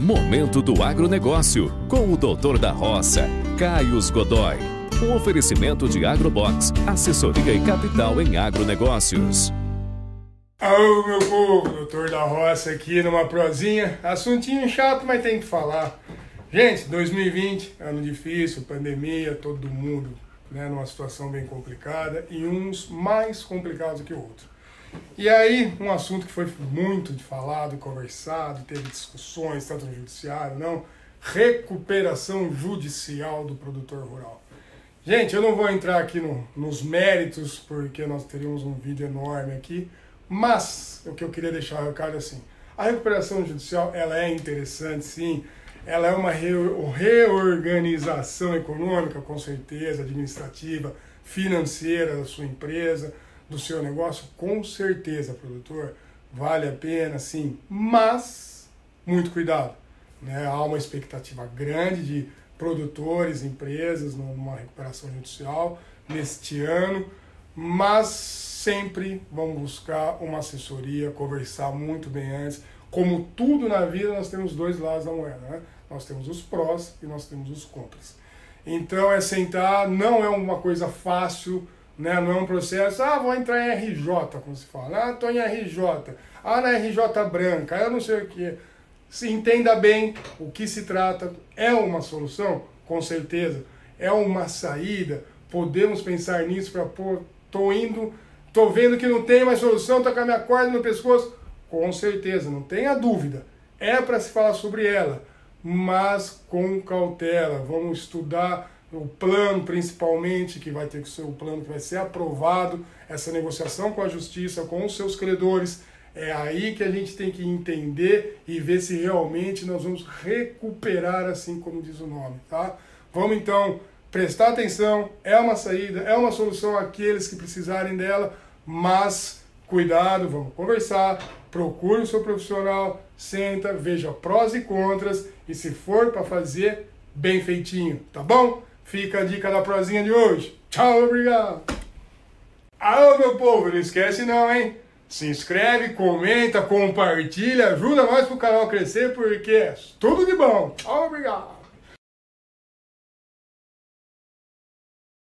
Momento do Agronegócio, com o doutor da roça, Caio Godoy. Um oferecimento de Agrobox, assessoria e capital em agronegócios. Alô, meu povo, doutor da roça aqui numa prosinha. Assuntinho chato, mas tem que falar. Gente, 2020, ano difícil, pandemia, todo mundo né, numa situação bem complicada e uns mais complicados que outros. E aí, um assunto que foi muito falado, conversado, teve discussões, tanto no judiciário, não, recuperação judicial do produtor rural. Gente, eu não vou entrar aqui no, nos méritos, porque nós teríamos um vídeo enorme aqui, mas o que eu queria deixar o recado é assim, a recuperação judicial, ela é interessante, sim, ela é uma reorganização econômica, com certeza, administrativa, financeira da sua empresa, do seu negócio, com certeza, produtor, vale a pena, sim, mas muito cuidado. Né? Há uma expectativa grande de produtores, empresas numa recuperação judicial neste ano, mas sempre vamos buscar uma assessoria, conversar muito bem antes. Como tudo na vida, nós temos dois lados da moeda. Né? Nós temos os prós e nós temos os contras. Então é sentar, não é uma coisa fácil né? Não é um processo, ah, vou entrar em RJ, como se fala. Ah, estou em RJ. Ah, na RJ branca, eu não sei o que. Se entenda bem o que se trata. É uma solução? Com certeza. É uma saída? Podemos pensar nisso para pôr, tô indo, tô vendo que não tem mais solução, tô com a minha corda no pescoço? Com certeza, não tenha dúvida. É para se falar sobre ela, mas com cautela. Vamos estudar o plano principalmente, que vai ter que ser o plano que vai ser aprovado, essa negociação com a justiça, com os seus credores. É aí que a gente tem que entender e ver se realmente nós vamos recuperar, assim como diz o nome, tá? Vamos então prestar atenção, é uma saída, é uma solução àqueles que precisarem dela, mas cuidado, vamos conversar, procure o seu profissional, senta, veja prós e contras e se for para fazer, bem feitinho, tá bom? Fica a dica da prosinha de hoje. Tchau, obrigado. Alô, meu povo, não esquece não, hein? Se inscreve, comenta, compartilha, ajuda nós pro canal crescer, porque é tudo de bom. Tchau, obrigado.